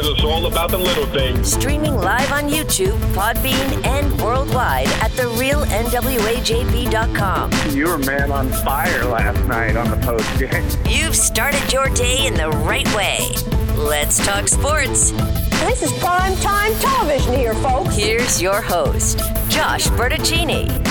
because it's all about the little things. Streaming live on YouTube, Podbean, and worldwide at therealnwajb.com. You were man on fire last night on the post game. You've started your day in the right way. Let's talk sports. This is prime time television here, folks. Here's your host, Josh Bertuccini.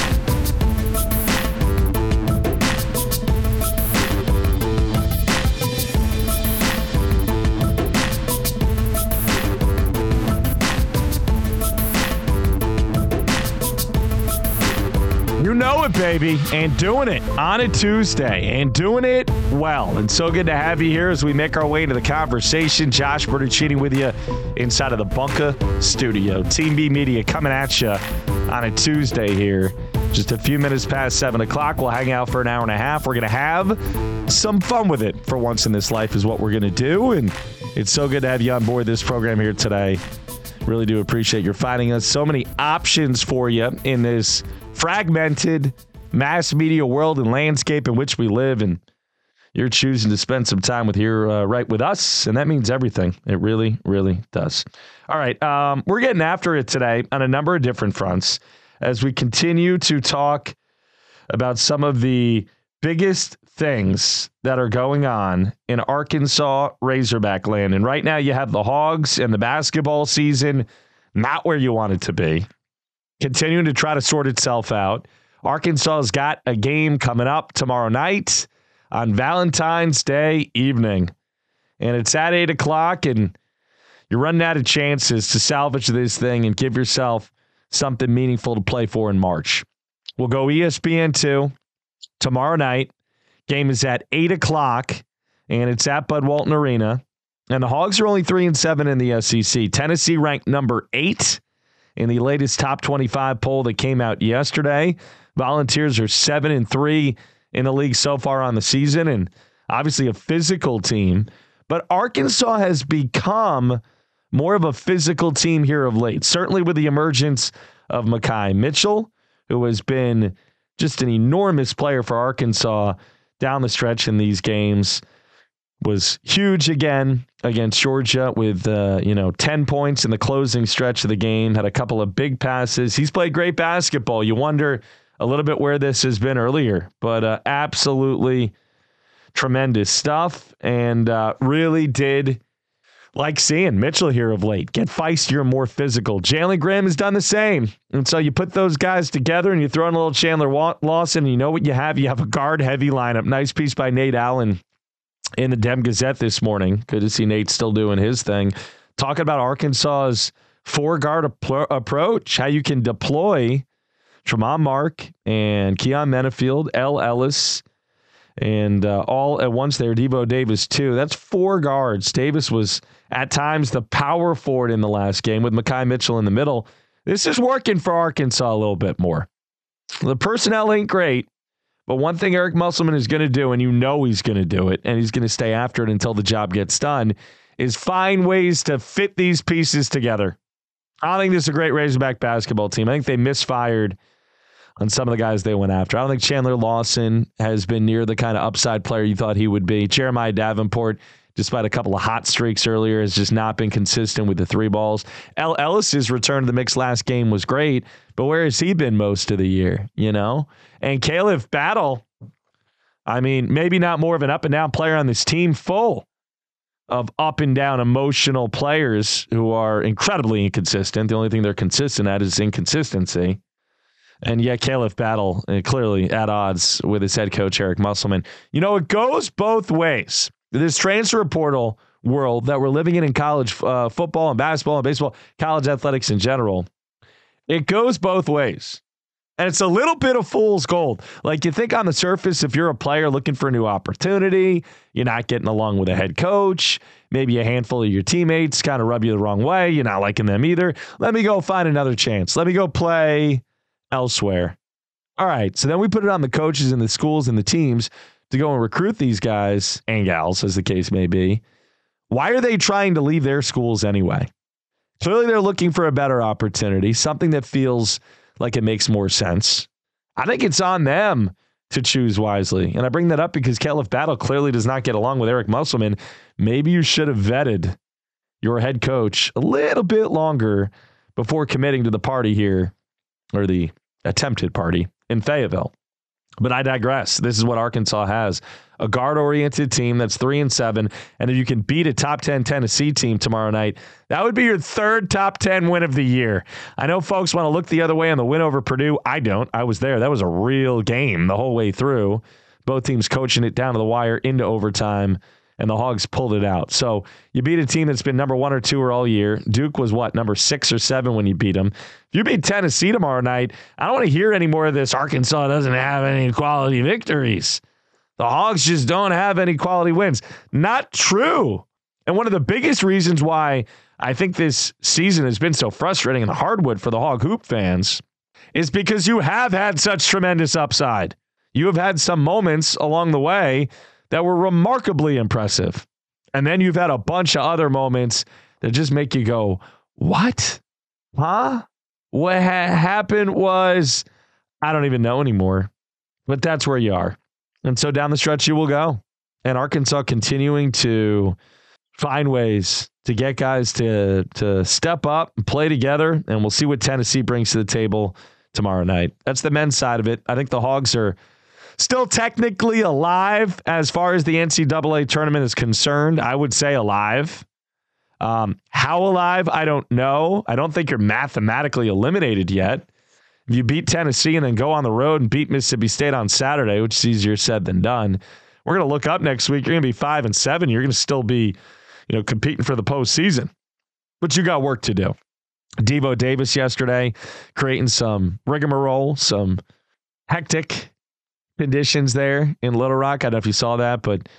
Know it, baby, and doing it on a Tuesday and doing it well. And so good to have you here as we make our way into the conversation. Josh Bertuccini with you inside of the Bunker studio. Team B Media coming at you on a Tuesday here. Just a few minutes past 7 o'clock. We'll hang out for an hour and a half. We're going to have some fun with it for once in this life, is what we're going to do. And it's so good to have you on board this program here today. Really do appreciate your finding us. So many options for you in this fragmented mass media world and landscape in which we live. And you're choosing to spend some time with here uh, right with us. And that means everything. It really, really does. All right. Um, we're getting after it today on a number of different fronts as we continue to talk about some of the biggest things that are going on in Arkansas Razorback land. And right now you have the Hogs and the basketball season not where you want it to be. Continuing to try to sort itself out. Arkansas's got a game coming up tomorrow night on Valentine's Day evening. And it's at eight o'clock, and you're running out of chances to salvage this thing and give yourself something meaningful to play for in March. We'll go E ESPN2 tomorrow night. Game is at eight o'clock, and it's at Bud Walton Arena. And the Hogs are only three and seven in the SEC. Tennessee ranked number eight in the latest top 25 poll that came out yesterday. Volunteers are seven and three in the league so far on the season, and obviously a physical team. But Arkansas has become more of a physical team here of late, certainly with the emergence of Makhi Mitchell, who has been just an enormous player for Arkansas down the stretch in these games. Was huge again against Georgia with uh, you know 10 points in the closing stretch of the game, had a couple of big passes. He's played great basketball. You wonder a little bit where this has been earlier, but uh, absolutely tremendous stuff and uh, really did like seeing Mitchell here of late get feistier more physical. Jalen Graham has done the same. And so you put those guys together and you throw in a little Chandler Lawson, and you know what you have? You have a guard heavy lineup. Nice piece by Nate Allen in the Dem Gazette this morning. Good to see Nate still doing his thing. Talking about Arkansas's four guard ap- approach, how you can deploy Tramon Mark and Keyon Menifield, El Ellis, and uh, all at once there, Devo Davis, too. That's four guards. Davis was at times the power forward in the last game with Makhi Mitchell in the middle. This is working for Arkansas a little bit more. The personnel ain't great, but one thing Eric Musselman is going to do, and you know he's going to do it, and he's going to stay after it until the job gets done, is find ways to fit these pieces together. I think this is a great Razorback basketball team. I think they misfired on some of the guys they went after. I don't think Chandler Lawson has been near the kind of upside player you thought he would be. Jeremiah Davenport, despite a couple of hot streaks earlier, has just not been consistent with the three balls. El Ellis's return to the mix last game was great, but where has he been most of the year? You know, and Khalif Battle. I mean, maybe not more of an up and down player on this team, full of up and down emotional players who are incredibly inconsistent. The only thing they're consistent at is inconsistency. And yet, Khalif Battle uh, clearly at odds with his head coach, Eric Musselman. You know, it goes both ways. This transfer portal world that we're living in in college uh, football and basketball and baseball, college athletics in general, it goes both ways. And it's a little bit of fool's gold. Like you think on the surface, if you're a player looking for a new opportunity, you're not getting along with a head coach, maybe a handful of your teammates kind of rub you the wrong way, you're not liking them either. Let me go find another chance. Let me go play elsewhere. All right. So then we put it on the coaches and the schools and the teams to go and recruit these guys and gals, as the case may be. Why are they trying to leave their schools anyway? Clearly, they're looking for a better opportunity, something that feels like it makes more sense. I think it's on them to choose wisely. And I bring that up because Khalif Battle clearly does not get along with Eric Musselman. Maybe you should have vetted your head coach a little bit longer before committing to the party here, or the attempted party in Fayetteville. But I digress. This is what Arkansas has a guard oriented team that's three and seven. And if you can beat a top 10 Tennessee team tomorrow night, that would be your third top 10 win of the year. I know folks want to look the other way on the win over Purdue. I don't. I was there. That was a real game the whole way through. Both teams coaching it down to the wire into overtime and the Hogs pulled it out. So you beat a team that's been number one or two or all year. Duke was what, number six or seven when you beat them. If you beat Tennessee tomorrow night, I don't want to hear any more of this. Arkansas doesn't have any quality victories. The Hogs just don't have any quality wins. Not true. And one of the biggest reasons why I think this season has been so frustrating in the hardwood for the Hog Hoop fans is because you have had such tremendous upside. You have had some moments along the way that were remarkably impressive. And then you've had a bunch of other moments that just make you go, What? Huh? What ha- happened was, I don't even know anymore. But that's where you are. And so down the stretch, you will go. And Arkansas continuing to find ways to get guys to, to step up and play together. And we'll see what Tennessee brings to the table tomorrow night. That's the men's side of it. I think the Hogs are still technically alive as far as the NCAA tournament is concerned. I would say alive. Um, how alive? I don't know. I don't think you're mathematically eliminated yet. If you beat Tennessee and then go on the road and beat Mississippi State on Saturday, which is easier said than done, we're going to look up next week. You're going to be five and seven. You're going to still be, you know, competing for the postseason. But you got work to do. Devo Davis yesterday creating some rigmarole, some hectic conditions there in Little Rock. I don't know if you saw that, but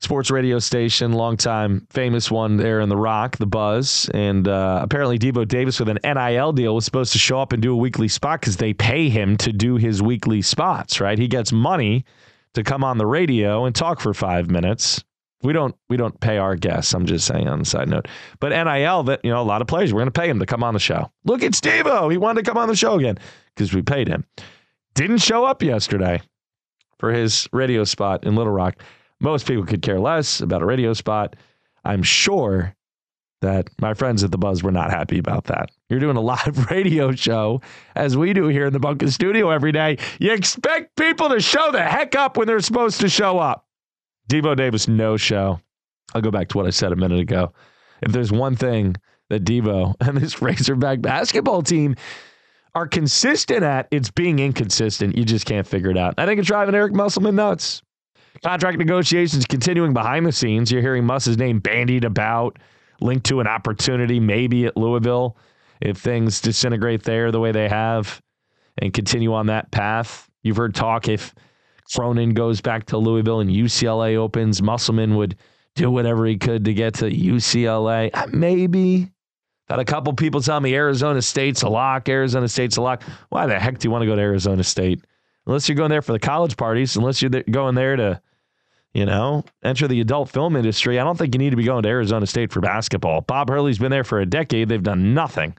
sports radio station, long time famous one there in the Rock, the Buzz, and uh, apparently Devo Davis with an NIL deal was supposed to show up and do a weekly spot because they pay him to do his weekly spots. Right? He gets money to come on the radio and talk for five minutes. We don't we don't pay our guests. I'm just saying on the side note. But NIL, that you know, a lot of players, we're going to pay him to come on the show. Look at Stevo. He wanted to come on the show again because we paid him. Didn't show up yesterday for his radio spot in Little Rock. Most people could care less about a radio spot. I'm sure that my friends at the Buzz were not happy about that. You're doing a live radio show, as we do here in the Bunker Studio every day. You expect people to show the heck up when they're supposed to show up. Devo Davis, no show. I'll go back to what I said a minute ago. If there's one thing that Devo and this Razorback basketball team are consistent at, it's being inconsistent. You just can't figure it out. I think it's driving Eric Musselman nuts. Contract negotiations continuing behind the scenes. You're hearing Muss's name bandied about, linked to an opportunity maybe at Louisville if things disintegrate there the way they have and continue on that path. You've heard talk if Cronin goes back to Louisville and UCLA opens, Musselman would do whatever he could to get to UCLA. Uh, maybe. Had a couple people tell me Arizona State's a lock. Arizona State's a lock. Why the heck do you want to go to Arizona State? Unless you're going there for the college parties, unless you're going there to, you know, enter the adult film industry, I don't think you need to be going to Arizona State for basketball. Bob Hurley's been there for a decade. They've done nothing.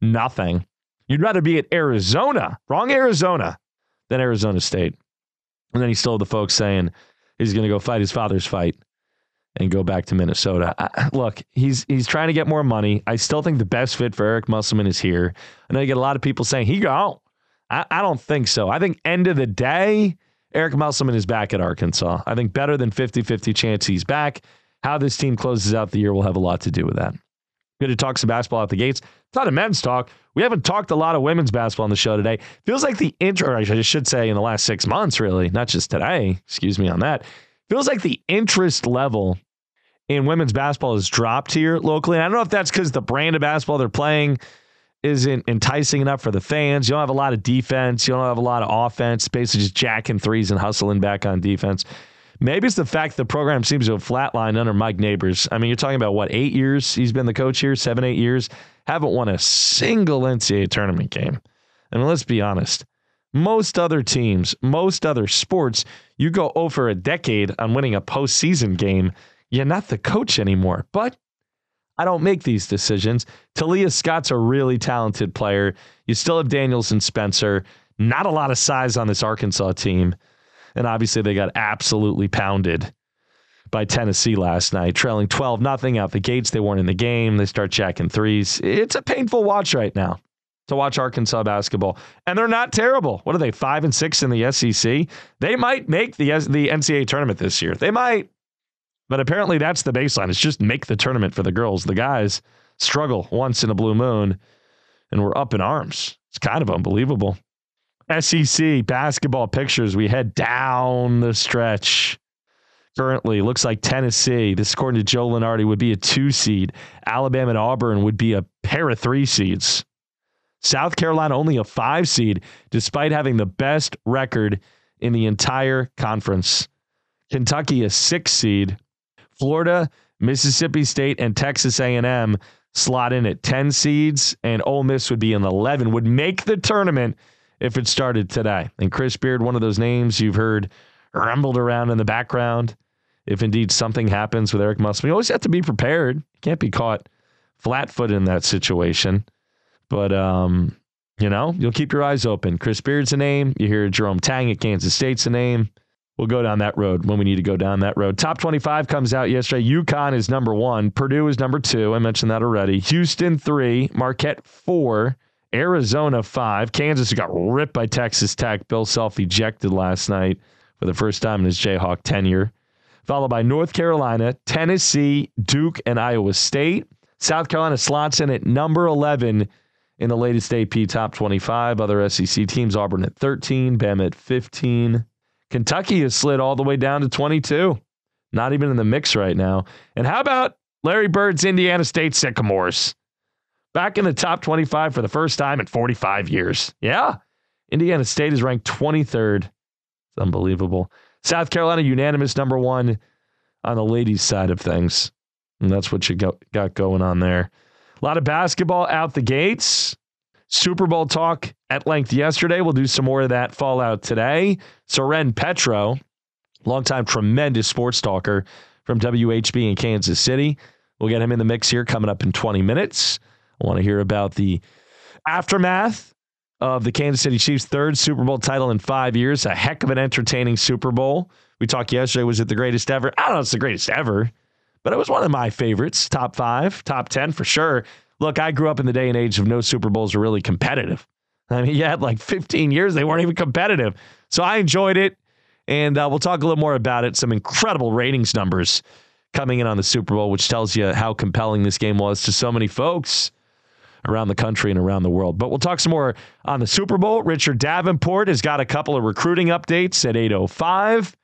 Nothing. You'd rather be at Arizona, wrong Arizona, than Arizona State. And then he still the folks saying he's going to go fight his father's fight and go back to Minnesota. I, look, he's he's trying to get more money. I still think the best fit for Eric Musselman is here. I know you get a lot of people saying he go. I, I don't think so. I think end of the day, Eric Musselman is back at Arkansas. I think better than 50-50 chance he's back. How this team closes out the year will have a lot to do with that. Good to talk some basketball at the gates. It's not a men's talk. We haven't talked a lot of women's basketball on the show today. Feels like the intro, I should say in the last six months, really, not just today. Excuse me on that. Feels like the interest level in women's basketball has dropped here locally. And I don't know if that's because the brand of basketball they're playing isn't enticing enough for the fans. You don't have a lot of defense. You don't have a lot of offense. Basically, just jacking threes and hustling back on defense. Maybe it's the fact the program seems to have flatlined under Mike Neighbors. I mean, you're talking about what, eight years he's been the coach here, seven, eight years, haven't won a single NCAA tournament game. I mean, let's be honest. Most other teams, most other sports, you go over a decade on winning a postseason game. You're not the coach anymore. But I don't make these decisions. Taliah Scott's a really talented player. You still have Daniels and Spencer. Not a lot of size on this Arkansas team. And obviously, they got absolutely pounded by Tennessee last night, trailing 12 nothing out the gates. They weren't in the game. They start jacking threes. It's a painful watch right now to watch Arkansas basketball. And they're not terrible. What are they, five and six in the SEC? They might make the, the NCAA tournament this year. They might. But apparently, that's the baseline. It's just make the tournament for the girls. The guys struggle once in a blue moon, and we're up in arms. It's kind of unbelievable. SEC basketball pictures. We head down the stretch. Currently, looks like Tennessee, this according to Joe Lunardi, would be a two seed. Alabama and Auburn would be a pair of three seeds. South Carolina only a five seed, despite having the best record in the entire conference. Kentucky a six seed. Florida, Mississippi State, and Texas A&M slot in at 10 seeds, and Ole Miss would be in 11, would make the tournament if it started today. And Chris Beard, one of those names you've heard rumbled around in the background. If indeed something happens with Eric Musselman, you always have to be prepared. You can't be caught flat footed in that situation. But, um, you know, you'll keep your eyes open. Chris Beard's a name. You hear Jerome Tang at Kansas State's a name. We'll go down that road when we need to go down that road. Top 25 comes out yesterday. UConn is number one. Purdue is number two. I mentioned that already. Houston, three. Marquette, four. Arizona, five. Kansas got ripped by Texas Tech. Bill Self ejected last night for the first time in his Jayhawk tenure. Followed by North Carolina, Tennessee, Duke, and Iowa State. South Carolina slots in at number 11 in the latest AP Top 25. Other SEC teams Auburn at 13, Bama at 15. Kentucky has slid all the way down to 22. Not even in the mix right now. And how about Larry Bird's Indiana State Sycamores? Back in the top 25 for the first time in 45 years. Yeah. Indiana State is ranked 23rd. It's unbelievable. South Carolina, unanimous number one on the ladies' side of things. And that's what you got going on there. A lot of basketball out the gates. Super Bowl talk at length yesterday. We'll do some more of that fallout today. Soren Petro, longtime tremendous sports talker from WHB in Kansas City. We'll get him in the mix here coming up in 20 minutes. I want to hear about the aftermath of the Kansas City Chiefs' third Super Bowl title in five years. A heck of an entertaining Super Bowl. We talked yesterday. Was it the greatest ever? I don't know. It's the greatest ever, but it was one of my favorites. Top five, top 10 for sure. Look, I grew up in the day and age of no Super Bowls were really competitive. I mean, had like 15 years, they weren't even competitive. So I enjoyed it. And uh, we'll talk a little more about it. Some incredible ratings numbers coming in on the Super Bowl, which tells you how compelling this game was to so many folks around the country and around the world. But we'll talk some more on the Super Bowl. Richard Davenport has got a couple of recruiting updates at 8.05.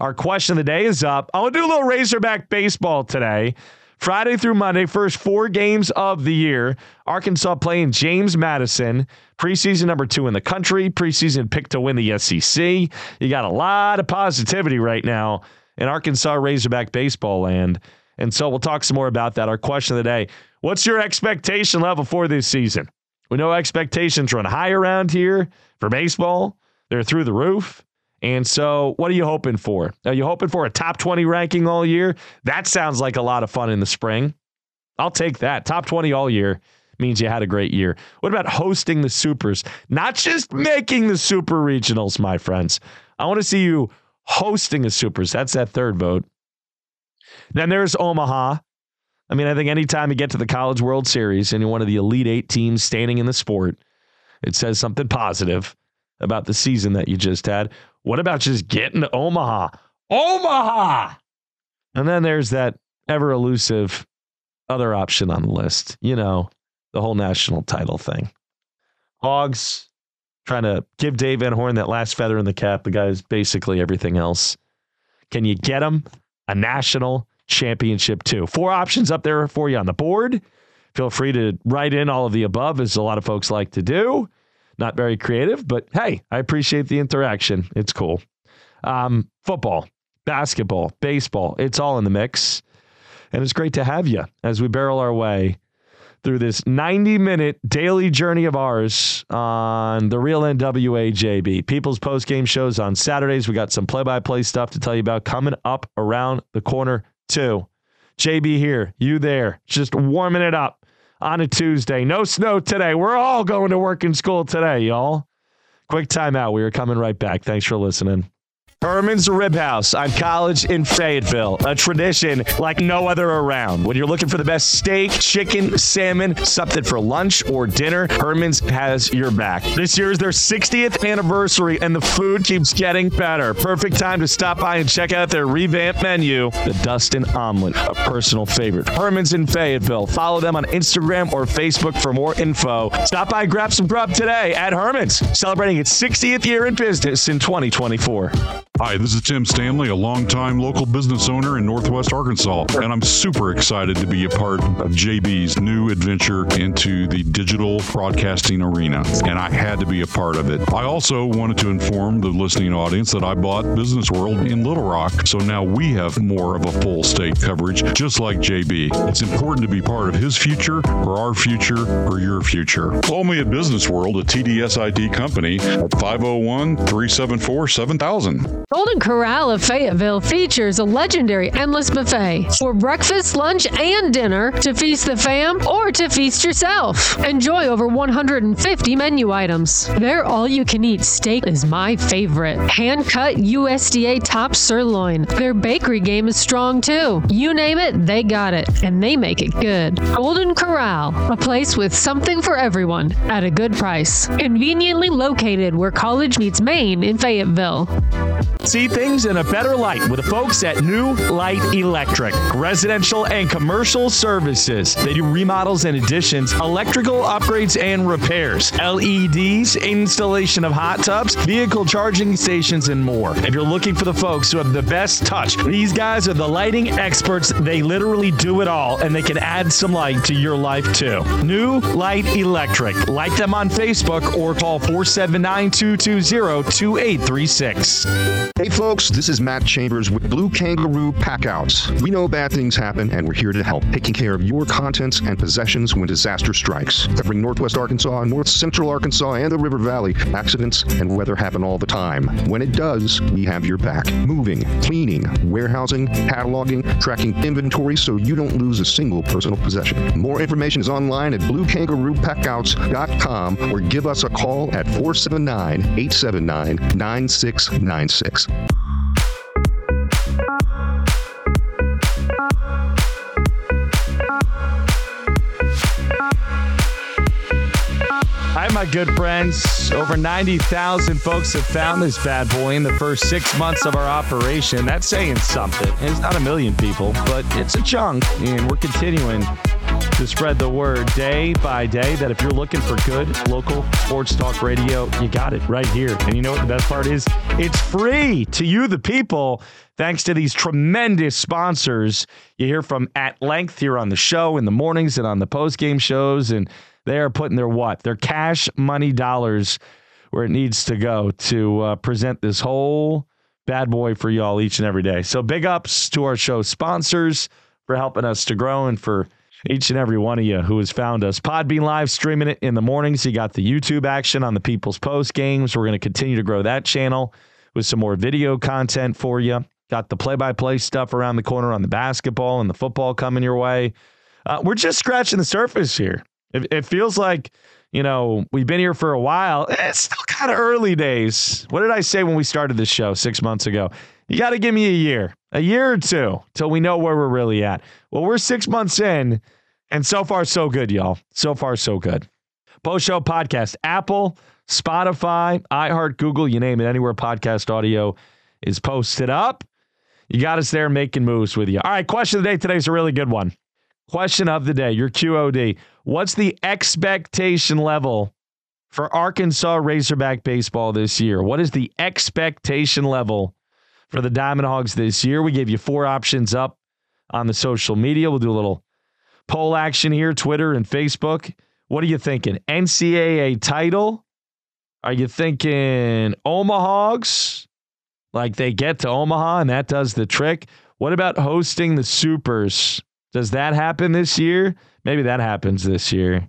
Our question of the day is up. I want to do a little Razorback baseball today. Friday through Monday, first four games of the year. Arkansas playing James Madison, preseason number two in the country, preseason pick to win the SEC. You got a lot of positivity right now in Arkansas Razorback baseball land. And so we'll talk some more about that. Our question of the day What's your expectation level for this season? We know expectations run high around here for baseball, they're through the roof. And so, what are you hoping for? Are you hoping for a top 20 ranking all year? That sounds like a lot of fun in the spring. I'll take that. Top 20 all year means you had a great year. What about hosting the supers? Not just making the super regionals, my friends. I want to see you hosting the supers. That's that third vote. Then there's Omaha. I mean, I think anytime you get to the College World Series and you're one of the Elite Eight teams standing in the sport, it says something positive about the season that you just had. What about just getting to Omaha? Omaha! And then there's that ever elusive other option on the list. You know, the whole national title thing. Hogs trying to give Dave Van Horn that last feather in the cap. The guy's basically everything else. Can you get him a national championship too? Four options up there for you on the board. Feel free to write in all of the above, as a lot of folks like to do. Not very creative, but hey, I appreciate the interaction. It's cool. Um, football, basketball, baseball, it's all in the mix. And it's great to have you as we barrel our way through this 90 minute daily journey of ours on the real NWA JB. People's post game shows on Saturdays. We got some play by play stuff to tell you about coming up around the corner, too. JB here, you there, just warming it up on a Tuesday. No snow today. We're all going to work in school today, y'all. Quick timeout. We are coming right back. Thanks for listening. Herman's Rib House on College in Fayetteville, a tradition like no other around. When you're looking for the best steak, chicken, salmon, something for lunch or dinner, Herman's has your back. This year is their 60th anniversary and the food keeps getting better. Perfect time to stop by and check out their revamped menu, the Dustin Omelet, a personal favorite. Herman's in Fayetteville. Follow them on Instagram or Facebook for more info. Stop by and grab some grub today at Herman's, celebrating its 60th year in business in 2024. Hi, this is Tim Stanley, a longtime local business owner in Northwest Arkansas, and I'm super excited to be a part of JB's new adventure into the digital broadcasting arena, and I had to be a part of it. I also wanted to inform the listening audience that I bought Business World in Little Rock, so now we have more of a full state coverage, just like JB. It's important to be part of his future, or our future, or your future. Call me at Business World, a TDSID company, at 501 374 7000. Golden Corral of Fayetteville features a legendary endless buffet for breakfast, lunch, and dinner to feast the fam or to feast yourself. Enjoy over 150 menu items. Their all you can eat steak is my favorite. Hand cut USDA top sirloin. Their bakery game is strong too. You name it, they got it, and they make it good. Golden Corral, a place with something for everyone at a good price. Conveniently located where college meets Maine in Fayetteville. See things in a better light with the folks at New Light Electric. Residential and commercial services. They do remodels and additions, electrical upgrades and repairs, LEDs, installation of hot tubs, vehicle charging stations, and more. If you're looking for the folks who have the best touch, these guys are the lighting experts. They literally do it all, and they can add some light to your life too. New Light Electric. Like them on Facebook or call 479 220 2836. Hey folks, this is Matt Chambers with Blue Kangaroo Packouts. We know bad things happen and we're here to help, taking care of your contents and possessions when disaster strikes. Covering Northwest Arkansas, North Central Arkansas, and the River Valley, accidents and weather happen all the time. When it does, we have your back. Moving, cleaning, warehousing, cataloging, tracking inventory so you don't lose a single personal possession. More information is online at bluekangaroopackouts.com or give us a call at 479 879 9696. Hi, my good friends. Over 90,000 folks have found this bad boy in the first six months of our operation. That's saying something. It's not a million people, but it's a chunk, and we're continuing to spread the word day by day that if you're looking for good local sports talk radio, you got it right here. And you know what the best part is? It's free to you, the people, thanks to these tremendous sponsors you hear from at length here on the show in the mornings and on the post game shows. And they are putting their what? Their cash money dollars where it needs to go to uh, present this whole bad boy for y'all each and every day. So big ups to our show sponsors for helping us to grow and for each and every one of you who has found us. Podbean Live streaming it in the mornings. You got the YouTube action on the People's Post games. We're going to continue to grow that channel with some more video content for you. Got the play by play stuff around the corner on the basketball and the football coming your way. Uh, we're just scratching the surface here. It, it, feels like, you know, we've been here for a while. It's still kind of early days. What did I say when we started this show six months ago? You got to give me a year, a year or two till we know where we're really at. Well, we're six months in, and so far, so good, y'all. So far, so good. Post Show Podcast, Apple, Spotify, iHeart, Google, you name it, anywhere podcast audio is posted up. You got us there making moves with you. All right, question of the day today is a really good one. Question of the day, your QOD. What's the expectation level for Arkansas Razorback baseball this year? What is the expectation level for the Diamond Hogs this year? We gave you four options up on the social media. We'll do a little poll action here, Twitter and Facebook. What are you thinking? NCAA title? Are you thinking Omahogs? Like they get to Omaha and that does the trick. What about hosting the Supers? Does that happen this year? Maybe that happens this year.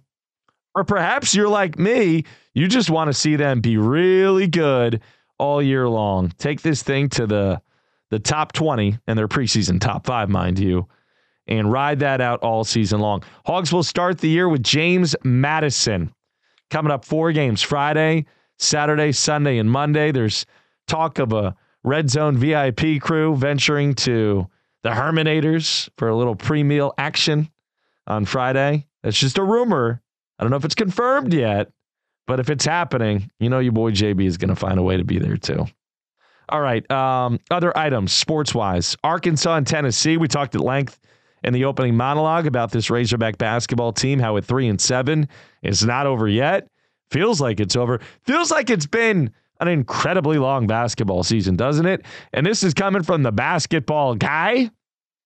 Or perhaps you're like me, you just want to see them be really good all year long. Take this thing to the the top 20 and their preseason top 5 mind you and ride that out all season long. Hogs will start the year with James Madison. Coming up four games Friday, Saturday, Sunday and Monday. There's talk of a Red Zone VIP crew venturing to the Herminators for a little pre-meal action on Friday. That's just a rumor. I don't know if it's confirmed yet, but if it's happening, you know your boy JB is going to find a way to be there too. All right. Um, other items, sports wise. Arkansas and Tennessee. We talked at length in the opening monologue about this Razorback basketball team, how at three and seven, it's not over yet. Feels like it's over. Feels like it's been an incredibly long basketball season, doesn't it? And this is coming from the basketball guy.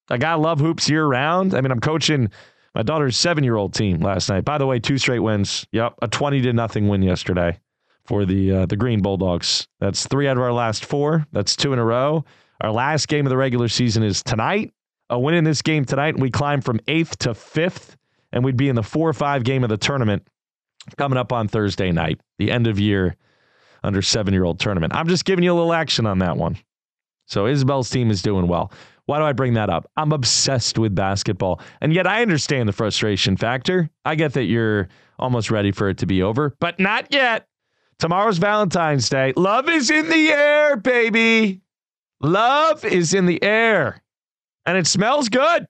I gotta love hoops year round. I mean, I'm coaching my daughter's seven year old team last night. By the way, two straight wins. Yep, a twenty to nothing win yesterday for the uh, the Green Bulldogs. That's three out of our last four. That's two in a row. Our last game of the regular season is tonight. A win in this game tonight, we climb from eighth to fifth, and we'd be in the four or five game of the tournament coming up on Thursday night, the end of year under seven year old tournament. I'm just giving you a little action on that one. So Isabel's team is doing well. Why do I bring that up? I'm obsessed with basketball. And yet I understand the frustration factor. I get that you're almost ready for it to be over, but not yet. Tomorrow's Valentine's Day. Love is in the air, baby. Love is in the air. And it smells good.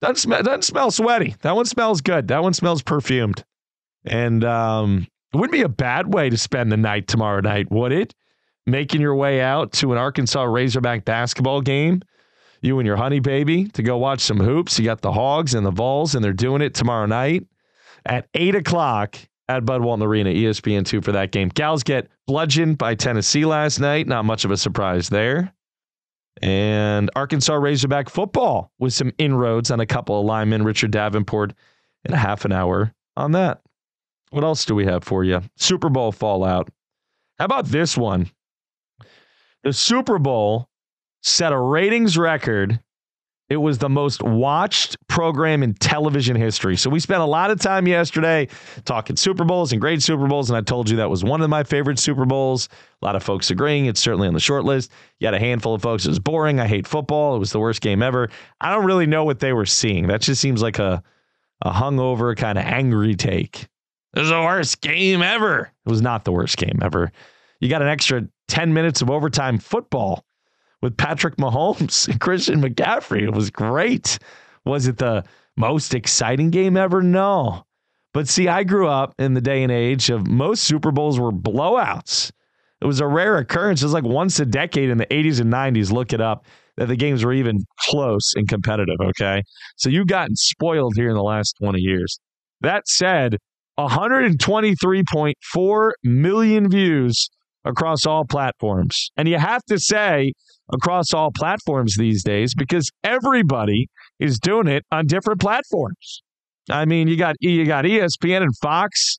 Doesn't, sm- doesn't smell sweaty. That one smells good. That one smells perfumed. And um, it wouldn't be a bad way to spend the night tomorrow night, would it? Making your way out to an Arkansas Razorback basketball game, you and your honey baby, to go watch some hoops. You got the Hogs and the Vols, and they're doing it tomorrow night at 8 o'clock at Bud Walton Arena, ESPN2 for that game. Gals get bludgeoned by Tennessee last night. Not much of a surprise there. And Arkansas Razorback football with some inroads on a couple of linemen, Richard Davenport, in a half an hour on that. What else do we have for you? Super Bowl fallout. How about this one? The Super Bowl set a ratings record. It was the most watched program in television history. So we spent a lot of time yesterday talking Super Bowls and great Super Bowls, and I told you that was one of my favorite Super Bowls. A lot of folks agreeing. It's certainly on the short list. You had a handful of folks. It was boring. I hate football. It was the worst game ever. I don't really know what they were seeing. That just seems like a a hungover kind of angry take. It was the worst game ever. It was not the worst game ever. You got an extra 10 minutes of overtime football with Patrick Mahomes and Christian McCaffrey. It was great. Was it the most exciting game ever? No. But see, I grew up in the day and age of most Super Bowls were blowouts. It was a rare occurrence. It was like once a decade in the 80s and 90s. Look it up that the games were even close and competitive. Okay. So you've gotten spoiled here in the last 20 years. That said, 123.4 million views across all platforms. And you have to say across all platforms these days because everybody is doing it on different platforms. I mean, you got you got ESPN and Fox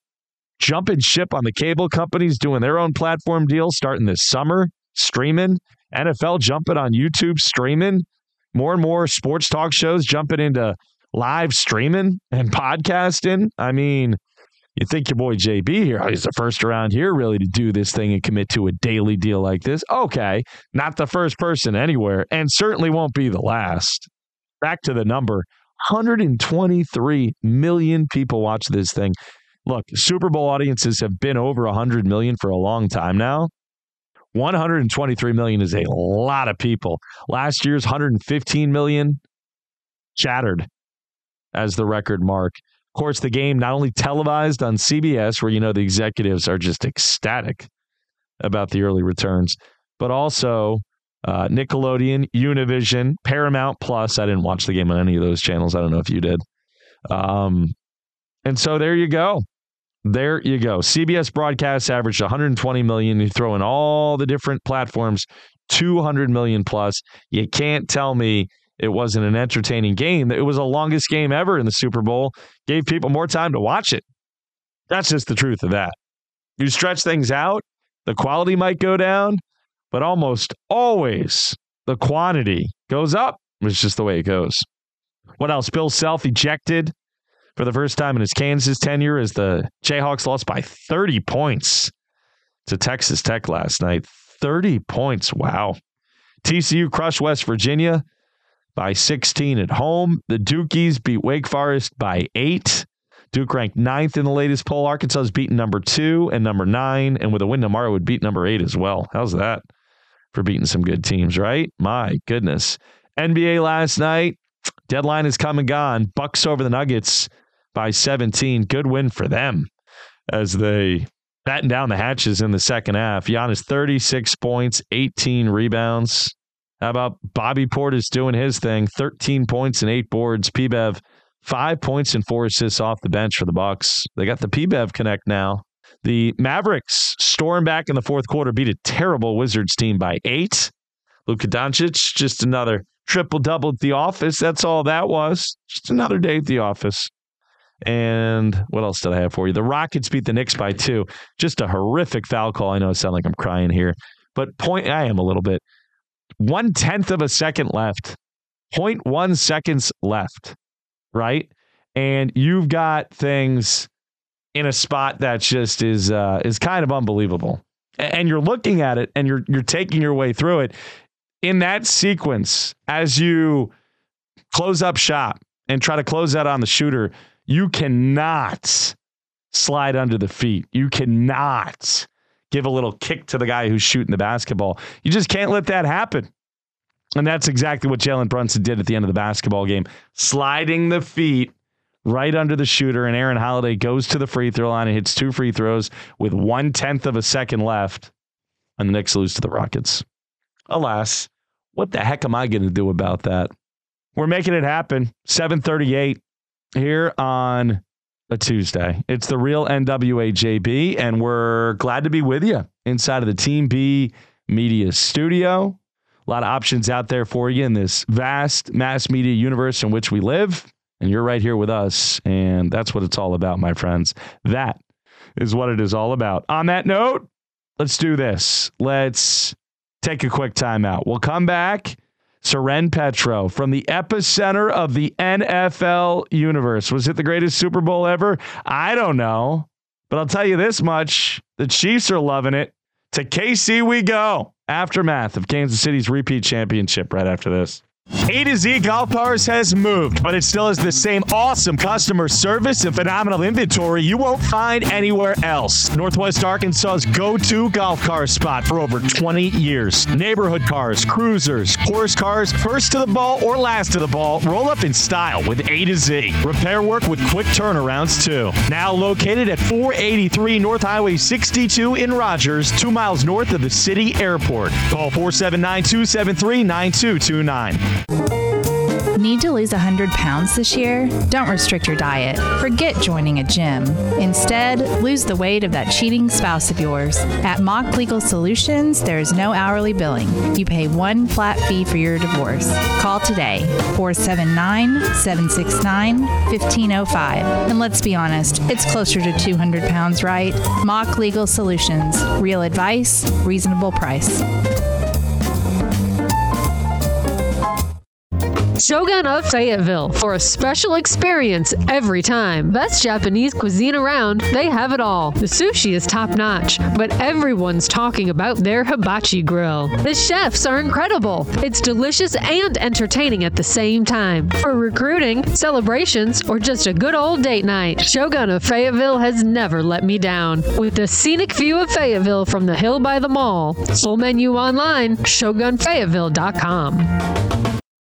jumping ship on the cable companies doing their own platform deals starting this summer, streaming. NFL jumping on YouTube, streaming. More and more sports talk shows jumping into live streaming and podcasting. I mean, you think your boy JB here, oh, he's the first around here really to do this thing and commit to a daily deal like this. Okay, not the first person anywhere, and certainly won't be the last. Back to the number 123 million people watch this thing. Look, Super Bowl audiences have been over 100 million for a long time now. 123 million is a lot of people. Last year's 115 million shattered as the record mark. Of course, the game not only televised on CBS, where you know the executives are just ecstatic about the early returns, but also uh, Nickelodeon, Univision, Paramount Plus. I didn't watch the game on any of those channels. I don't know if you did. Um, and so there you go. There you go. CBS broadcasts averaged 120 million. You throw in all the different platforms, 200 million plus. You can't tell me it wasn't an entertaining game. It was the longest game ever in the Super Bowl, gave people more time to watch it. That's just the truth of that. You stretch things out, the quality might go down, but almost always the quantity goes up. It's just the way it goes. What else? Bill Self ejected for the first time in his Kansas tenure as the Jayhawks lost by 30 points to Texas Tech last night. 30 points. Wow. TCU crushed West Virginia by 16 at home. The Dukies beat Wake Forest by eight. Duke ranked ninth in the latest poll. Arkansas is beaten number two and number nine, and with a win tomorrow would beat number eight as well. How's that for beating some good teams, right? My goodness. NBA last night, deadline is come and gone. Bucks over the Nuggets by 17. Good win for them as they batten down the hatches in the second half. Giannis 36 points, 18 rebounds. How about Bobby Portis doing his thing? 13 points and eight boards. PBev, five points and four assists off the bench for the Bucks. They got the PBev connect now. The Mavericks storm back in the fourth quarter, beat a terrible Wizards team by eight. Luka Doncic, just another triple double at the office. That's all that was. Just another day at the office. And what else did I have for you? The Rockets beat the Knicks by two. Just a horrific foul call. I know I sound like I'm crying here, but point I am a little bit. One tenth of a second left, 0.1 seconds left, right? And you've got things in a spot that just is uh, is kind of unbelievable. And you're looking at it and you're you're taking your way through it in that sequence as you close up shop and try to close out on the shooter you cannot slide under the feet. You cannot give a little kick to the guy who's shooting the basketball. You just can't let that happen. And that's exactly what Jalen Brunson did at the end of the basketball game, sliding the feet right under the shooter. And Aaron Holiday goes to the free throw line and hits two free throws with one tenth of a second left. And the Knicks lose to the Rockets. Alas, what the heck am I going to do about that? We're making it happen. 738 here on a Tuesday. It's the real NWA JB, and we're glad to be with you inside of the Team B Media Studio. A lot of options out there for you in this vast mass media universe in which we live. And you're right here with us. And that's what it's all about, my friends. That is what it is all about. On that note, let's do this. Let's take a quick timeout. We'll come back Soren Petro from the epicenter of the NFL universe. Was it the greatest Super Bowl ever? I don't know. But I'll tell you this much the Chiefs are loving it. To KC we go. Aftermath of Kansas City's repeat championship right after this. A to Z Golf Cars has moved, but it still has the same awesome customer service and phenomenal inventory you won't find anywhere else. Northwest Arkansas's go to golf car spot for over 20 years. Neighborhood cars, cruisers, course cars, first to the ball or last to the ball, roll up in style with A to Z. Repair work with quick turnarounds, too. Now located at 483 North Highway 62 in Rogers, two miles north of the city airport. Call 479 273 9229. Need to lose 100 pounds this year? Don't restrict your diet. Forget joining a gym. Instead, lose the weight of that cheating spouse of yours. At Mock Legal Solutions, there is no hourly billing. You pay one flat fee for your divorce. Call today, 479 769 1505. And let's be honest, it's closer to 200 pounds, right? Mock Legal Solutions. Real advice, reasonable price. Shogun of Fayetteville for a special experience every time. Best Japanese cuisine around, they have it all. The sushi is top notch, but everyone's talking about their hibachi grill. The chefs are incredible. It's delicious and entertaining at the same time. For recruiting, celebrations, or just a good old date night, Shogun of Fayetteville has never let me down. With the scenic view of Fayetteville from the hill by the mall, full menu online, shogunfayetteville.com.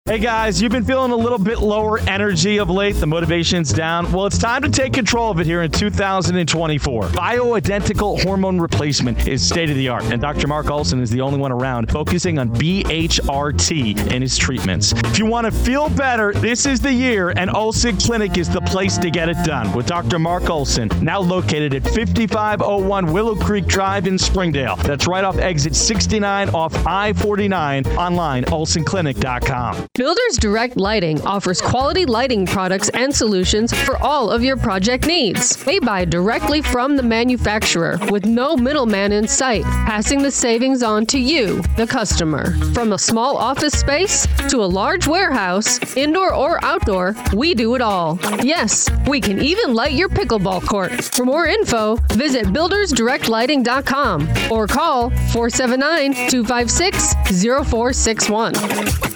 Hey guys, you've been feeling a little bit lower energy of late, the motivation's down. Well, it's time to take control of it here in 2024. Bioidentical hormone replacement is state of the art, and Dr. Mark Olson is the only one around focusing on BHRT in his treatments. If you want to feel better, this is the year, and Olson Clinic is the place to get it done with Dr. Mark Olson, now located at 5501 Willow Creek Drive in Springdale. That's right off exit 69 off I 49, online, olsonclinic.com. Builders Direct Lighting offers quality lighting products and solutions for all of your project needs. They buy directly from the manufacturer with no middleman in sight, passing the savings on to you, the customer. From a small office space to a large warehouse, indoor or outdoor, we do it all. Yes, we can even light your pickleball court. For more info, visit buildersdirectlighting.com or call 479 256 0461.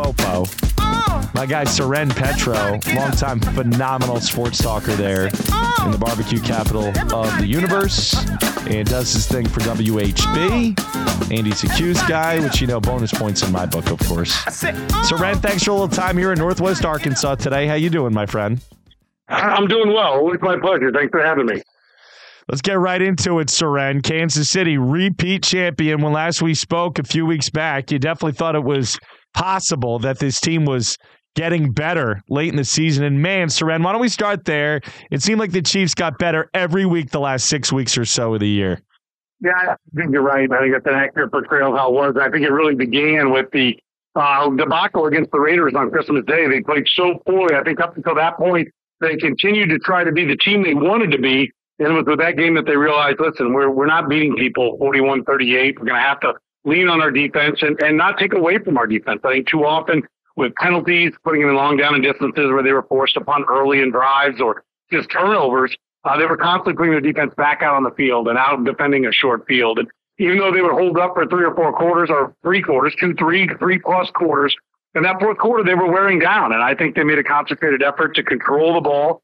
My guy Soren Petro, longtime phenomenal sports talker there in the barbecue capital of the universe, and does his thing for WHB. And he's a Q's guy, which you know, bonus points in my book, of course. Soren, thanks for a little time here in Northwest Arkansas today. How you doing, my friend? I'm doing well. It's my pleasure. Thanks for having me. Let's get right into it, Soren. Kansas City repeat champion. When last we spoke a few weeks back, you definitely thought it was possible that this team was getting better late in the season. And man, Soren, why don't we start there? It seemed like the Chiefs got better every week the last six weeks or so of the year. Yeah, I think you're right. I think that's an accurate portrayal of how it was. I think it really began with the uh, debacle against the Raiders on Christmas Day. They played so poorly. I think up until that point, they continued to try to be the team they wanted to be. And it was with that game that they realized, listen, we're, we're not beating people 41 38. We're going to have to lean on our defense and, and not take away from our defense. I think too often with penalties, putting them in long down and distances where they were forced upon early in drives or just turnovers, uh, they were constantly putting their defense back out on the field and out defending a short field. And even though they would hold up for three or four quarters or three quarters, two, three, three plus quarters, in that fourth quarter, they were wearing down. And I think they made a concentrated effort to control the ball,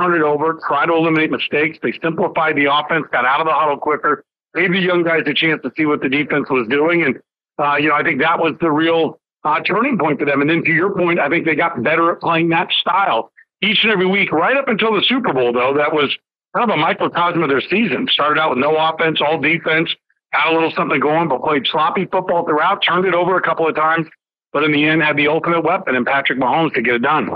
turn it over, try to eliminate mistakes. They simplified the offense, got out of the huddle quicker, gave the young guys a chance to see what the defense was doing. And, uh, you know, I think that was the real uh, turning point for them. And then to your point, I think they got better at playing that style each and every week, right up until the Super Bowl, though. That was kind of a microcosm of their season. Started out with no offense, all defense, had a little something going, but played sloppy football throughout, turned it over a couple of times, but in the end had the ultimate weapon in Patrick Mahomes to get it done.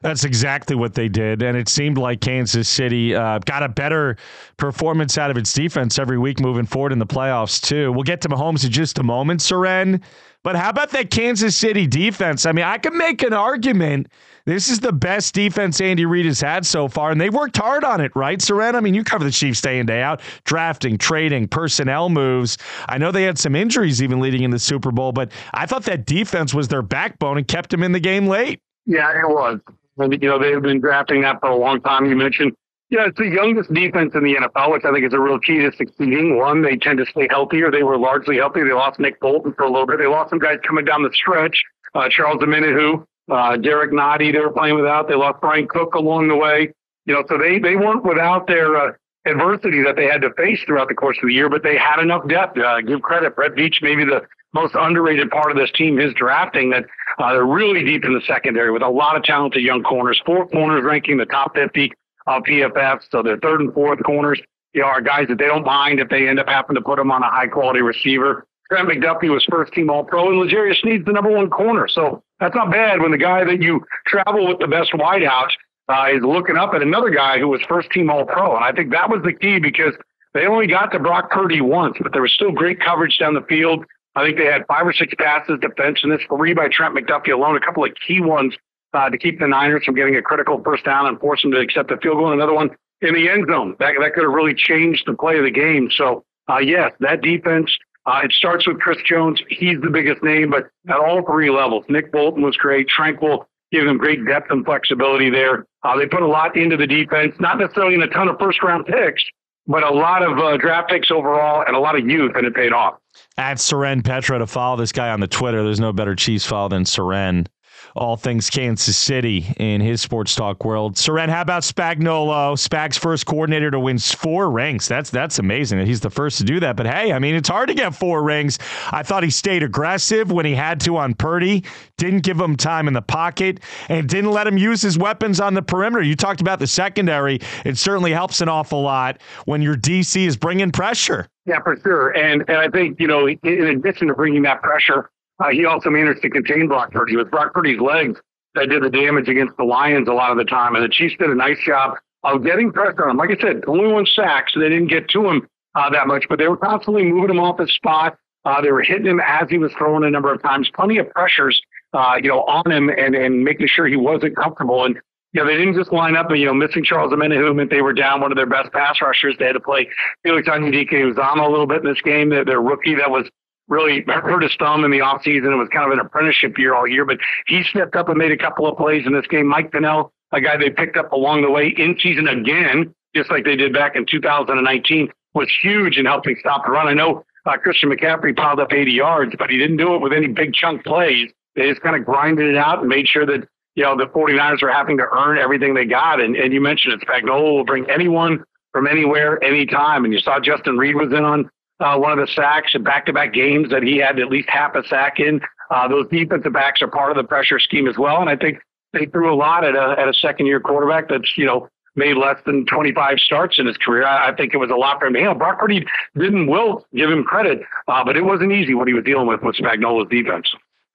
That's exactly what they did. And it seemed like Kansas City uh, got a better performance out of its defense every week moving forward in the playoffs, too. We'll get to Mahomes in just a moment, Soren. But how about that Kansas City defense? I mean, I can make an argument. This is the best defense Andy Reid has had so far, and they worked hard on it, right, Soren? I mean, you cover the Chiefs day in, day out, drafting, trading, personnel moves. I know they had some injuries even leading in the Super Bowl, but I thought that defense was their backbone and kept them in the game late. Yeah, it was. You know, they've been drafting that for a long time. You mentioned, yeah, it's the youngest defense in the NFL, which I think is a real key to succeeding. One, they tend to stay healthier. They were largely healthy. They lost Nick Bolton for a little bit. They lost some guys coming down the stretch. Uh, Charles Omenihu, uh, Derrick Nnadi, they were playing without. They lost Bryan Cook along the way. You know, so they, they weren't without their uh, adversity that they had to face throughout the course of the year, but they had enough depth. Uh, give credit. Brett Veach, maybe the most underrated part of this team, his drafting, that uh, they're really deep in the secondary with a lot of talented young corners. Four corners ranking the top 50 of PFF. So their third and fourth corners, you know, are guys that they don't mind if they end up having to put them on a high quality receiver. Trent McDuffie was first team All Pro, and L'Jarius Sneed's the number one corner. So that's not bad when the guy that you travel with the best wideout uh, is looking up at another guy who was first team All Pro. And I think that was the key because they only got to Brock Purdy once, but there was still great coverage down the field. I think they had five or six passes defense, and this three by Trent McDuffie alone, a couple of key ones uh, to keep the Niners from getting a critical first down and force them to accept a field goal. Another one in the end zone. That, that could have really changed the play of the game. So, uh, yes, that defense, uh, it starts with Chris Jones. He's the biggest name, but at all three levels, Nick Bolton was great. Tranquill gave them great depth and flexibility there. Uh, they put a lot into the defense, not necessarily in a ton of first round picks, but a lot of uh, draft picks overall and a lot of youth, and it paid off. At Soren Petro to follow this guy on the Twitter. There's no better Chiefs follow than Soren. All things Kansas City in his sports talk world. Soren, how about Spagnuolo? Spag's first coordinator to win four rings. That's that's amazing that he's the first to do that. But hey, I mean, it's hard to get four rings. I thought he stayed aggressive when he had to on Purdy, didn't give him time in the pocket, and didn't let him use his weapons on the perimeter. You talked about the secondary. It certainly helps an awful lot when your DC is bringing pressure. Yeah, for sure. And and I think you know, in addition to bringing that pressure, uh, he also managed to contain Brock Purdy. It was Brock Purdy's legs that did the damage against the Lions a lot of the time, and the Chiefs did a nice job of getting pressure on him. Like I said, only one sack, so they didn't get to him uh, that much, but they were constantly moving him off his spot. Uh, they were hitting him as he was throwing a number of times. Plenty of pressures, uh, you know, on him and and making sure he wasn't comfortable. And you know, they didn't just line up and, you know, missing Charles Omenihu meant they were down one of their best pass rushers. They had to play Felix Onyenike, who was on a little bit in this game. Their, their rookie that was really hurt his thumb in the offseason. It was kind of an apprenticeship year all year, but he stepped up and made a couple of plays in this game. Mike Pennel, a guy they picked up along the way in season again, just like they did back in 2019, was huge in helping stop the run. I know uh, Christian McCaffrey piled up 80 yards, but he didn't do it with any big chunk plays. They just kind of grinded it out and made sure that you know, the 49ers are having to earn everything they got. And, and you mentioned it, Spagnuolo will bring anyone from anywhere, anytime. And you saw Justin Reid was in on uh, one of the sacks in back-to-back games that he had at least half a sack in. Uh, those defensive backs are part of the pressure scheme as well. And I think they threw a lot at a, at a second-year quarterback that's, you know, made less than 25 starts in his career. I, I think it was a lot for him. Know, Brock Purdy didn't will give him credit, uh, but it wasn't easy what he was dealing with with Spagnuolo's defense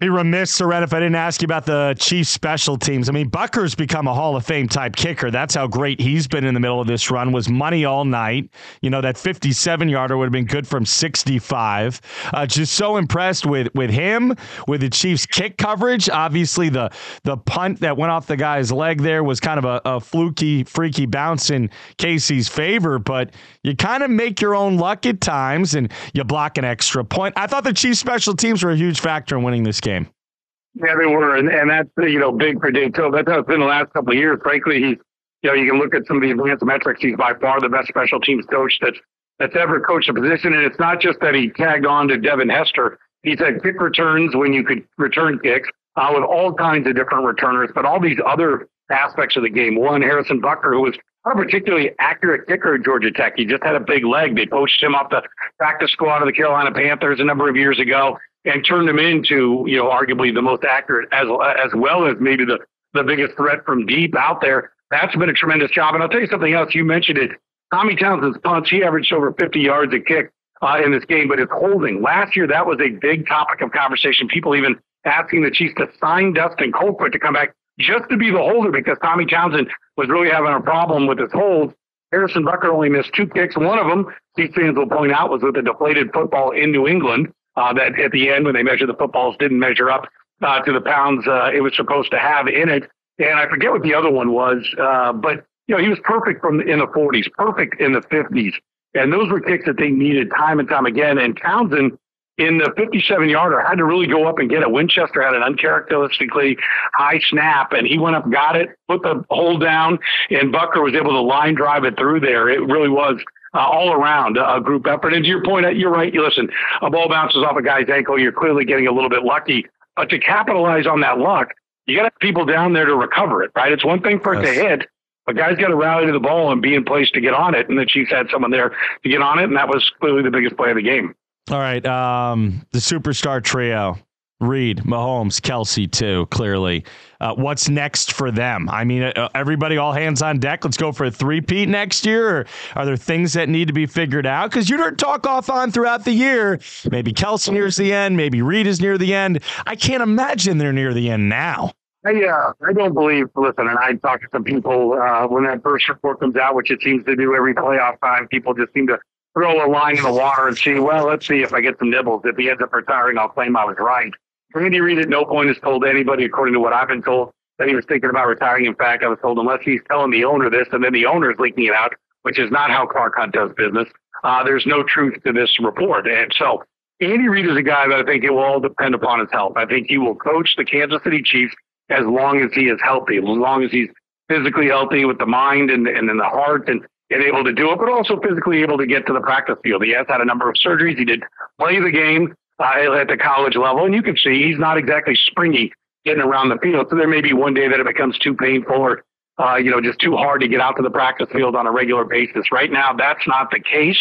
be remiss, Soren, if I didn't ask you about the Chiefs special teams. I mean, Butker's become a Hall of Fame type kicker. That's how great he's been in the middle of this run. Was money all night. You know that 57 yarder would have been good from 65. Uh, just so impressed with with him, with the Chiefs kick coverage. Obviously, the the punt that went off the guy's leg there was kind of a, a fluky, freaky bounce in KC's favor. But you kind of make your own luck at times, and you block an extra point. I thought the Chiefs special teams were a huge factor in winning this game. Yeah, they were, and, and that's you know big for Dave Toub. That's how it's been the last couple of years. Frankly, he's you know you can look at some of the advanced metrics. He's by far the best special teams coach that's that's ever coached a position. And it's not just that he tagged on to Devin Hester. He's had kick returns when you could return kicks uh, with all kinds of different returners, but all these other aspects of the game. One, Harrison Butker, who was a particularly accurate kicker at Georgia Tech. He just had a big leg. They poached him off the practice squad of the Carolina Panthers a number of years ago and turned him into, you know, arguably the most accurate as as well as maybe the the biggest threat from deep out there. That's been a tremendous job. And I'll tell you something else. You mentioned it. Tommy Townsend's punts. He averaged over 50 yards a kick uh, in this game, but it's holding. Last year, that was a big topic of conversation. People even asking the Chiefs to sign Dustin Colquitt to come back just to be the holder because Tommy Townsend was really having a problem with his hold. Harrison Butker only missed two kicks. One of them, Chiefs fans will point out, was with a deflated football in New England uh, that at the end when they measured the footballs didn't measure up uh, to the pounds uh, it was supposed to have in it. And I forget what the other one was, uh, but you know he was perfect from in the 40s, perfect in the 50s, and those were kicks that they needed time and time again. And Townsend in the 57 yarder had to really go up and get it. Winchester had an uncharacteristically high snap, and he went up, got it, put the hole down, and Butker was able to line drive it through there. It really was uh, all around a group effort. And to your point, you're right. You listen, a ball bounces off a guy's ankle. You're clearly getting a little bit lucky, but to capitalize on that luck, you got to have people down there to recover it, right? It's one thing for it to hit, but guys got to rally to the ball and be in place to get on it. And the Chiefs had someone there to get on it, and that was clearly the biggest play of the game. All right, um, the superstar trio. Reid, Mahomes, Kelce, too, clearly. Uh, what's next for them? I mean, uh, everybody all hands on deck. Let's go for a three-peat next year? Or are there things that need to be figured out? Because you heard talk off on throughout the year. Maybe Kelce nears the end. Maybe Reid is near the end. I can't imagine they're near the end now. I, uh, I don't believe, listen, and I talked to some people uh, when that first report comes out, which it seems to do every playoff time. People just seem to throw a line in the water and see, well, let's see if I get some nibbles. If he ends up retiring, I'll claim I was right. Randy Reid at no point has told anybody, according to what I've been told, that he was thinking about retiring. In fact, I was told unless he's telling the owner this and then the owner is leaking it out, which is not how Clark Hunt does business, uh, there's no truth to this report. And so Andy Reid is a guy that I think it will all depend upon his health. I think he will coach the Kansas City Chiefs as long as he is healthy, as long as he's physically healthy with the mind and, and in the heart and, and able to do it, but also physically able to get to the practice field. He has had a number of surgeries. He did play the game uh, at the college level, and you can see he's not exactly springy getting around the field. So there may be one day that it becomes too painful or, uh, you know, just too hard to get out to the practice field on a regular basis. Right now, that's not the case.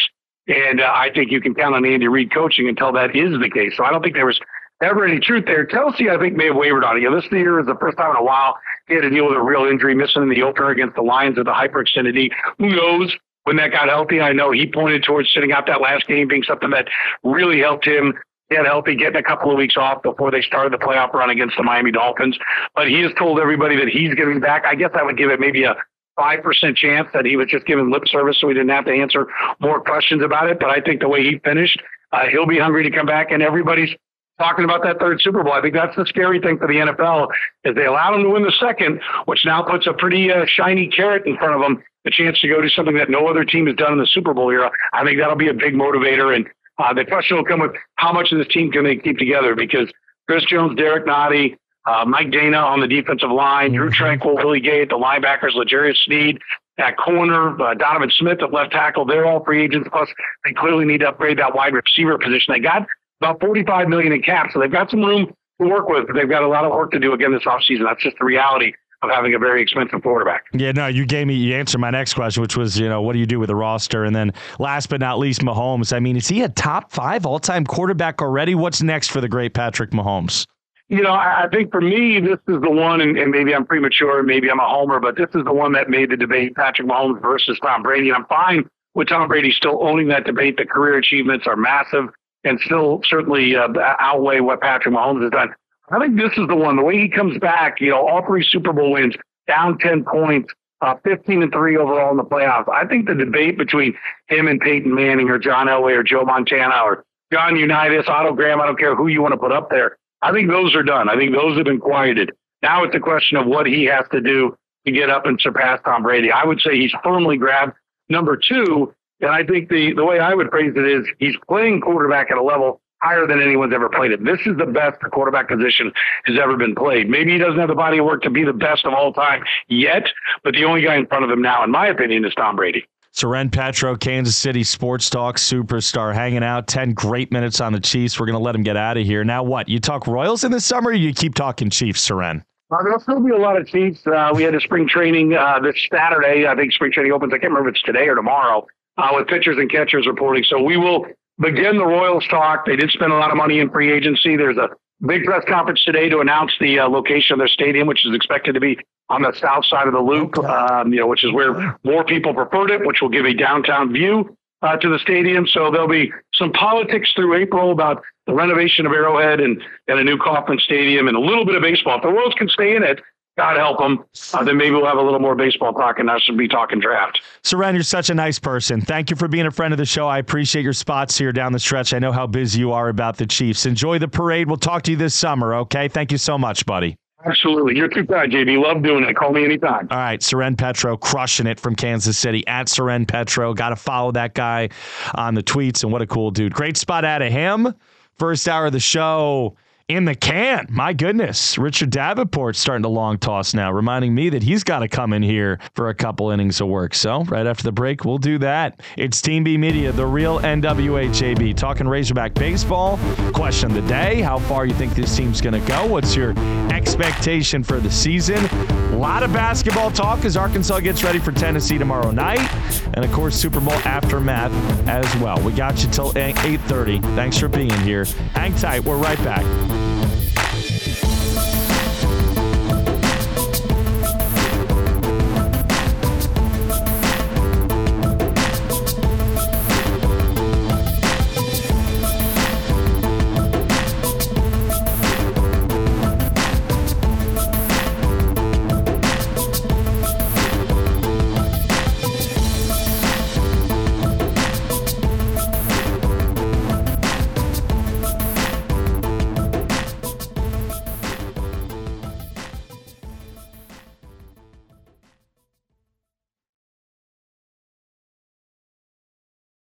And uh, I think you can count on Andy Reid coaching until that is the case. So I don't think there was ever any truth there. Kelce, I think, may have wavered on it. You know, this year is the first time in a while he had to deal with a real injury, missing in the opener against the Lions with the hyperextended knee. Who knows when that got healthy? I know he pointed towards sitting out that last game being something that really helped him get healthy, getting a couple of weeks off before they started the playoff run against the Miami Dolphins. But he has told everybody that he's getting back. I guess I would give it maybe a 5% chance that he was just giving lip service so he didn't have to answer more questions about it. But I think the way he finished, uh, he'll be hungry to come back, and everybody's talking about that third Super Bowl. I think that's the scary thing for the NFL is they allow him to win the second, which now puts a pretty uh, shiny carrot in front of them, the chance to go do something that no other team has done in the Super Bowl era. I think that'll be a big motivator, and uh, the question will come with how much of this team can they keep together because Chris Jones, Derrick Nnadi, uh, Mike Danna on the defensive line, Drue mm-hmm. Tranquill, Willie Gay the linebackers, L'Jarius Sneed at corner, uh, Donovan Smith at left tackle. They're all free agents. Plus, they clearly need to upgrade that wide receiver position. They got about 45 million in cap, so they've got some room to work with. But they've got a lot of work to do again this offseason. That's just the reality of having a very expensive quarterback. Yeah, no, you gave me you answered my next question, which was you know what do you do with the roster, and then last but not least, Mahomes. I mean, is he a top five all time quarterback already? What's next for the great Patrick Mahomes? you know, I think for me, this is the one, and, and, maybe I'm premature, maybe I'm a homer, but this is the one that made the debate Patrick Mahomes versus Tom Brady. And I'm fine with Tom Brady still owning that debate. The career achievements are massive and still certainly uh, outweigh what Patrick Mahomes has done. I think this is the one. The way he comes back, you know, all three Super Bowl wins, down 10 points, uh, 15 and 3 overall in the playoffs. I think the debate between him and Peyton Manning or John Elway or Joe Montana or John Unitas, Otto Graham, I don't care who you want to put up there I think those are done. I think those have been quieted. Now it's a question of what he has to do to get up and surpass Tom Brady. I would say he's firmly grabbed number two. And I think the, the way I would phrase it is he's playing quarterback at a level higher than anyone's ever played it. This is the best the quarterback position has ever been played. Maybe he doesn't have the body of work to be the best of all time yet, but the only guy in front of him now, in my opinion, is Tom Brady. Soren Petro, Kansas City Sports Talk superstar, hanging out 10 great minutes on the Chiefs. We're going to let him get out of here. Now, what? You talk Royals in the summer you keep talking Chiefs, Soren? Uh, there'll still be a lot of Chiefs. Uh, we had a spring training uh, this Saturday. I think spring training opens. I can't remember if it's today or tomorrow uh, with pitchers and catchers reporting. So we will begin the Royals talk. They did spend a lot of money in free agency. There's a big press conference today to announce the uh, location of their stadium, which is expected to be on the south side of the loop, um, you know, which is where more people preferred it, which will give a downtown view uh, to the stadium. So there'll be some politics through April about the renovation of Arrowhead and, and a new Kauffman Stadium and a little bit of baseball. If the Royals can stay in it, God help them. Uh, then maybe we'll have a little more baseball talk and I should be talking draft. Soren, you're such a nice person. Thank you for being a friend of the show. I appreciate your spots here down the stretch. I know how busy you are about the Chiefs. Enjoy the parade. We'll talk to you this summer, okay? Thank you so much, buddy. Absolutely. You're too kind, JB. Love doing it. Call me anytime. All right. Soren Petro crushing it from Kansas City at Soren Petro. Got to follow that guy on the tweets. And what a cool dude. Great spot out of him. First hour of the show in the can. My goodness. Richard Davenport starting to long toss now, reminding me that he's got to come in here for a couple innings of work. So, right after the break, we'll do that. It's Team B Media, the real NWA JB, talking Razorback baseball. Question of the day How far you think this team's going to go? What's your expectation for the season? A lot of basketball talk as Arkansas gets ready for Tennessee tomorrow night. And of course, Super Bowl aftermath as well. We got you till 8:30. Thanks for being here. Hang tight. We're right back.